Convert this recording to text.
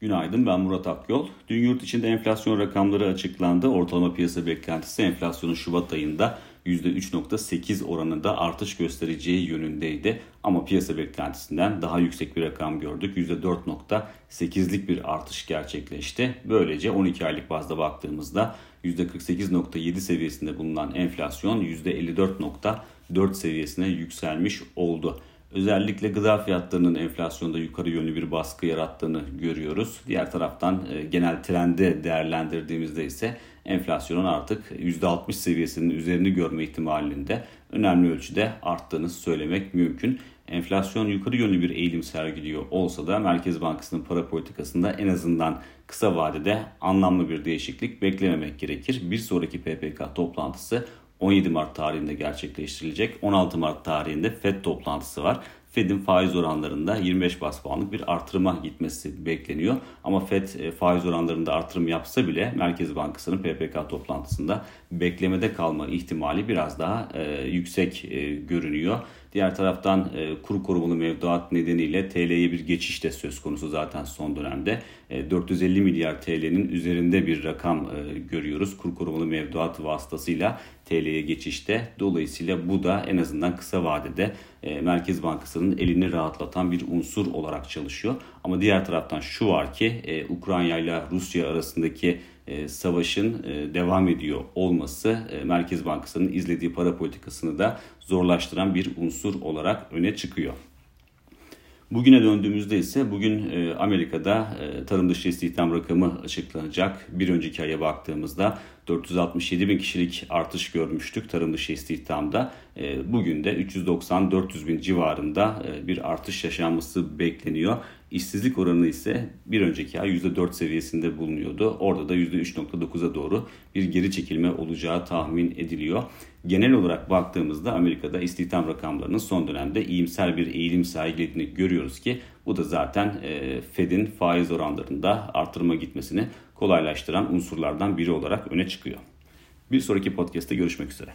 Günaydın ben Murat Akyol. Dün yurt içinde enflasyon rakamları açıklandı. Ortalama piyasa beklentisi enflasyonun Şubat ayında %3.8 oranında artış göstereceği yönündeydi. Ama piyasa beklentisinden daha yüksek bir rakam gördük. %4.8'lik bir artış gerçekleşti. Böylece 12 aylık bazda baktığımızda %48.7 seviyesinde bulunan enflasyon %54.4 seviyesine yükselmiş oldu. Özellikle gıda fiyatlarının enflasyonda yukarı yönlü bir baskı yarattığını görüyoruz. Diğer taraftan e, genel trendi değerlendirdiğimizde ise enflasyonun artık %60 seviyesinin üzerini görme ihtimalinde önemli ölçüde arttığını söylemek mümkün. Enflasyon yukarı yönlü bir eğilim sergiliyor olsa da Merkez Bankası'nın para politikasında en azından kısa vadede anlamlı bir değişiklik beklememek gerekir. Bir sonraki PPK toplantısı 17 Mart tarihinde gerçekleştirilecek. 16 Mart tarihinde FED toplantısı var. Fed'in faiz oranlarında 25 bas puanlık bir artırıma gitmesi bekleniyor. Ama Fed e, faiz oranlarında artırım yapsa bile Merkez Bankası'nın PPK toplantısında beklemede kalma ihtimali biraz daha e, yüksek e, görünüyor. Diğer taraftan e, kuru korumalı mevduat nedeniyle TL'ye bir geçiş de söz konusu zaten son dönemde. E, 450 milyar TL'nin üzerinde bir rakam görüyoruz kuru korumalı mevduat vasıtasıyla TL'ye geçişte. Dolayısıyla bu da en azından kısa vadede Merkez Bankası'nın elini rahatlatan bir unsur olarak çalışıyor. Ama diğer taraftan şu var ki e, Ukrayna ile Rusya arasındaki e, savaşın e, devam ediyor olması e, Merkez Bankası'nın izlediği para politikasını da zorlaştıran bir unsur olarak öne çıkıyor. Bugüne döndüğümüzde ise bugün Amerika'da tarım dışı istihdam rakamı açıklanacak. Bir önceki aya baktığımızda 467 bin kişilik artış görmüştük tarım dışı istihdamda. Bugün de 390-400 bin civarında bir artış yaşanması bekleniyor. İşsizlik oranı ise bir önceki ay %4 seviyesinde bulunuyordu. Orada da %3.9'a doğru bir geri çekilme olacağı tahmin ediliyor. Genel olarak baktığımızda Amerika'da istihdam rakamlarının son dönemde iyimser bir eğilim sergilediğini görüyoruz ki bu da zaten e, Fed'in faiz oranlarında artırma gitmesini kolaylaştıran unsurlardan biri olarak öne çıkıyor. Bir sonraki podcast'te görüşmek üzere.